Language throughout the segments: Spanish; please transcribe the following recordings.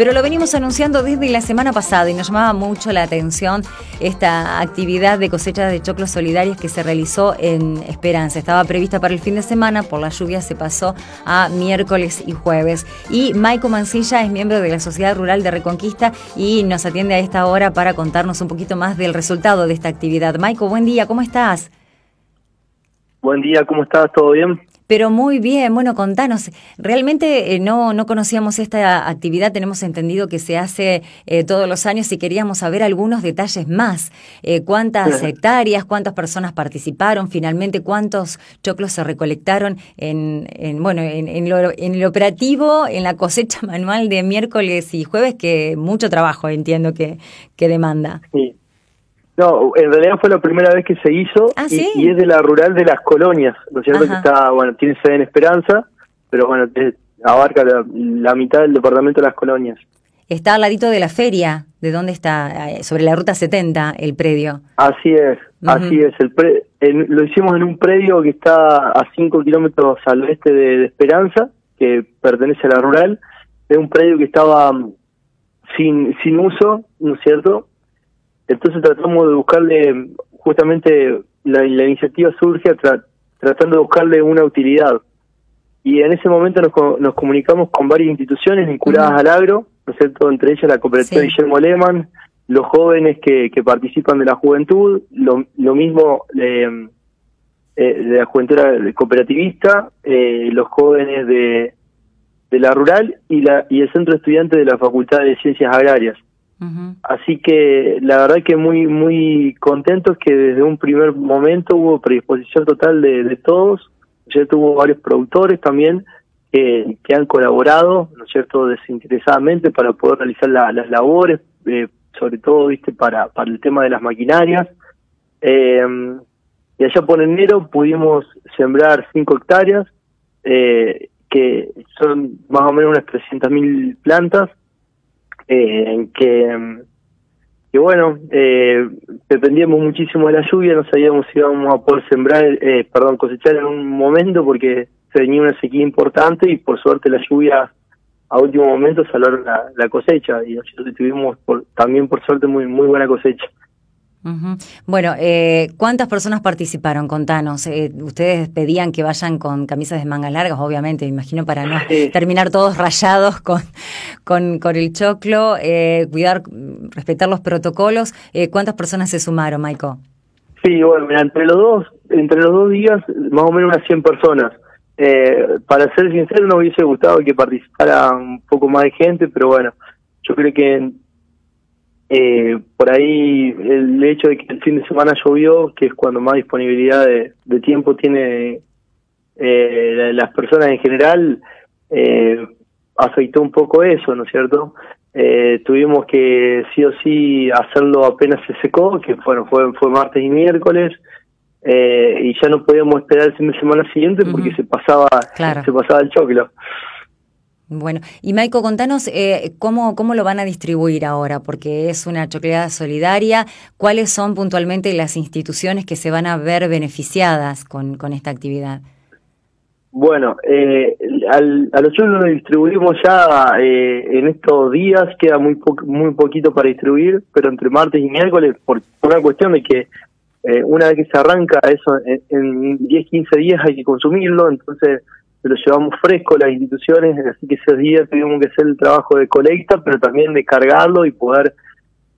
pero lo venimos anunciando desde la semana pasada y nos llamaba mucho la atención esta actividad de cosecha de choclos solidarios que se realizó en Esperanza. Estaba prevista para el fin de semana, por la lluvia se pasó a miércoles y jueves. Y Maico Mancilla es miembro de la Sociedad Rural de Reconquista y nos atiende a esta hora para contarnos un poquito más del resultado de esta actividad. Maico, buen día, ¿cómo estás? Buen día, ¿cómo estás? ¿Todo bien? Pero muy bien, bueno, contanos, realmente eh, no, no conocíamos esta actividad, tenemos entendido que se hace eh, todos los años y queríamos saber algunos detalles más. Eh, ¿Cuántas hectáreas, cuántas personas participaron, finalmente cuántos choclos se recolectaron en, en bueno, en, en, lo, en el operativo, en la cosecha manual de miércoles y jueves, que mucho trabajo entiendo que, que demanda? Sí. No, en realidad fue la primera vez que se hizo ¿Ah, y, es de la rural de las colonias, ¿no es cierto? Que está, bueno, tiene sede en Esperanza, pero bueno, abarca la, mitad del departamento de las colonias. Está al ladito de la feria, ¿de dónde está? Eh, sobre la ruta 70, el predio. Así es, así es. El lo hicimos en un predio que está a 5 kilómetros al oeste de, Esperanza, que pertenece a la rural. Es un predio que estaba mm, sin, sin uso, ¿no es cierto? Entonces tratamos de buscarle, justamente la, iniciativa surge tratando de buscarle una utilidad. Y en ese momento nos, comunicamos con varias instituciones vinculadas al agro, ¿no es cierto? Entre ellas la cooperativa Guillermo Lehmann, los jóvenes que, participan de la juventud, lo, mismo eh, de la juventud cooperativista, eh, los jóvenes de, de la rural y, la, y el centro estudiante de la Facultad de Ciencias Agrarias. Así que la verdad que muy muy contentos que desde un primer momento hubo predisposición total de, de todos, ya tuvo varios productores también que, han colaborado, ¿no cierto?, desinteresadamente para poder realizar las labores, eh, sobre todo, viste, para, para el tema de las maquinarias. Eh, y allá por enero pudimos sembrar 5 hectáreas, eh, que son más o menos unas 300.000 plantas, eh, que, que bueno, eh, dependíamos muchísimo de la lluvia, no sabíamos si íbamos a poder sembrar, eh, perdón, cosechar en un momento porque se venía una sequía importante y por suerte la lluvia a último momento salvaron la, cosecha y nosotros tuvimos también por suerte muy muy buena cosecha. Bueno, eh, ¿cuántas personas participaron? Contanos. Eh, ustedes pedían que vayan con camisas de mangas largas, obviamente, me imagino, para no terminar todos rayados con, con, con el choclo, eh, cuidar, respetar los protocolos. Eh, ¿Cuántas personas se sumaron, Maiko? Sí, bueno, mira, entre los dos, entre los dos días, más o menos unas 100 personas. Eh, para ser sincero, nos hubiese gustado que participara un poco más de gente, pero bueno, yo creo que eh, por ahí el hecho de que el fin de semana llovió, que es cuando más disponibilidad de, tiempo tiene eh, las personas en general, eh, afectó un poco eso, ¿no es cierto? Eh, tuvimos que sí o sí hacerlo apenas se secó, que bueno, fue, fue martes y miércoles, eh, y ya no podíamos esperar el fin de semana siguiente porque se pasaba se pasaba el choclo. Bueno, y Maiko, contanos eh, cómo, cómo lo van a distribuir ahora, porque es una chocleada solidaria. ¿Cuáles son puntualmente las instituciones que se van a ver beneficiadas con, con esta actividad? Bueno, eh, al, a los lo distribuimos ya eh, en estos días, queda muy, muy poquito para distribuir, pero entre martes y miércoles, por una cuestión de que eh, una vez que se arranca eso, en, en 10, 15 días hay que consumirlo, entonces lo llevamos fresco las instituciones, así que ese día tuvimos que hacer el trabajo de colecta, pero también de cargarlo y poder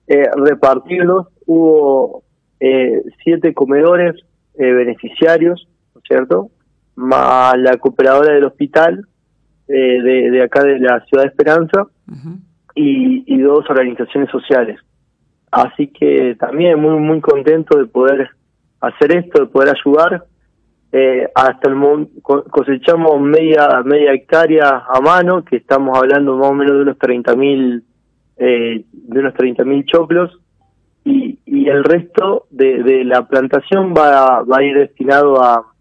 eh, repartirlos. Hubo eh, siete comedores eh, beneficiarios, ¿no es cierto? Más la cooperadora del hospital eh, de, de, acá de la ciudad de Esperanza y, y dos organizaciones sociales. Así que también muy, muy contento de poder hacer esto, de poder ayudar. Eh, hasta el momento cosechamos media media hectárea a mano, que estamos hablando más o menos de unos 30.000 eh, de unos 30.000 choclos. Y, y el resto de, de la plantación va, va a ir destinado a,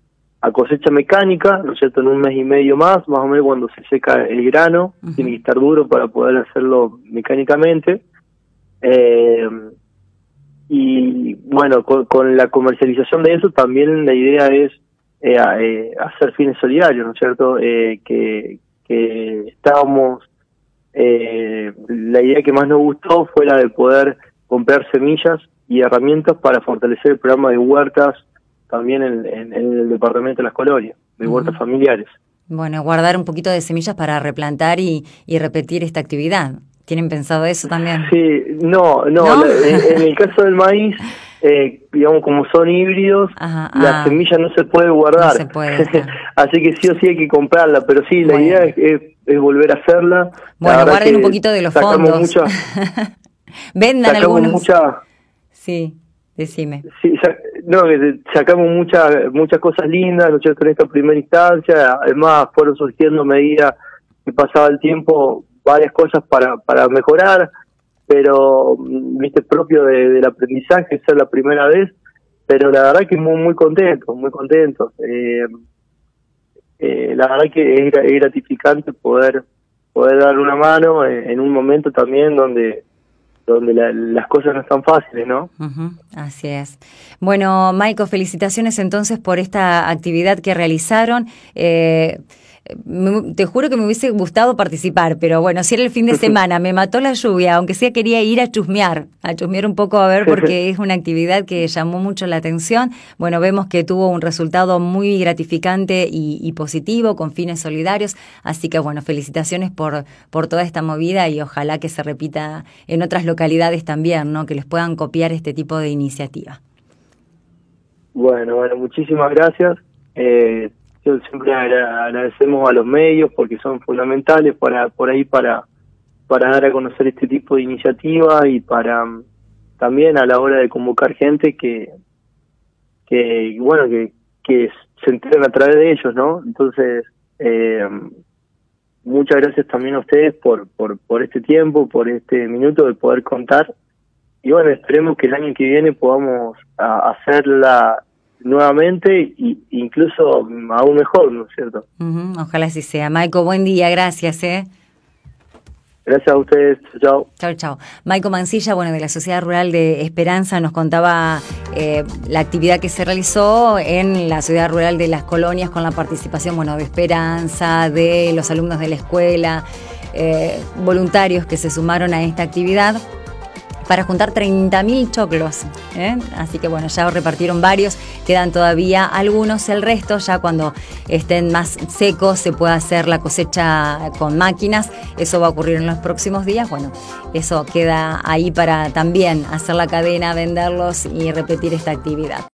a cosecha mecánica, ¿no es cierto?, en un mes y medio más, más o menos cuando se seca el grano, tiene que estar duro para poder hacerlo mecánicamente. Eh, y bueno, con, con, la comercialización de eso también la idea es eh, eh, hacer fines solidarios, ¿no es cierto? Eh, que, que estábamos, eh, la idea que más nos gustó fue la de poder comprar semillas y herramientas para fortalecer el programa de huertas también en, el departamento de las colonias, de huertas familiares. Bueno, guardar un poquito de semillas para replantar y, y repetir esta actividad. ¿Tienen pensado eso también? Sí, no, no, en, el caso del maíz, eh, digamos, como son híbridos, la ah. semilla no se puede guardar. se puede. Así que sí o sí hay que comprarla, pero sí, la idea es, volver a hacerla. Bueno, guarden un poquito de los fondos. Mucha, Vendan algunos. Mucha, sí, decime. Sí, no, sacamos muchas muchas cosas lindas, ¿no en esta primera instancia. Además, fueron surgiendo medida que pasaba el tiempo varias cosas para, para mejorar, pero mm, viste propio del aprendizaje, ser la primera vez, pero la verdad que muy, muy contento, muy contento. Eh, eh, la verdad que es, gratificante poder poder dar una mano en, un momento también donde donde las cosas no están fáciles, ¿no? así es. Bueno, Maiko, felicitaciones entonces por esta actividad que realizaron. Eh, te juro que me hubiese gustado participar, pero bueno, si era el fin de semana, me mató la lluvia, aunque sea quería ir a chusmear, a chusmear un poco a ver porque es una actividad que llamó mucho la atención. Bueno, vemos que tuvo un resultado muy gratificante y, positivo con fines solidarios, así que bueno, felicitaciones por, por toda esta movida y ojalá que se repita en otras localidades también, ¿no? Que les puedan copiar este tipo de iniciativa. Bueno, bueno, muchísimas gracias. Eh, siempre agradecemos a los medios porque son fundamentales para por ahí para para dar a conocer este tipo de iniciativas y para mm, también a la hora de convocar gente que que bueno que que se enteren a través de ellos no entonces eh, muchas gracias también a ustedes por, por por este tiempo por este minuto de poder contar. Y bueno esperemos que el año que viene podamos hacer la nuevamente e incluso aún mejor, ¿no es cierto? Ojalá así sea. Maico, buen día, gracias. ¿eh? Gracias a ustedes, chao. Chao, chao. Maico Mancilla, bueno, de la Sociedad Rural de Esperanza, nos contaba eh, la actividad que se realizó en la Sociedad Rural de las Colonias con la participación, bueno, de Esperanza, de los alumnos de la escuela, eh, voluntarios que se sumaron a esta actividad para juntar 30.000 choclos. ¿eh? Así que bueno, ya repartieron varios, quedan todavía algunos, el resto ya cuando estén más secos se puede hacer la cosecha con máquinas, eso va a ocurrir en los próximos días, bueno, eso queda ahí para también hacer la cadena, venderlos y repetir esta actividad.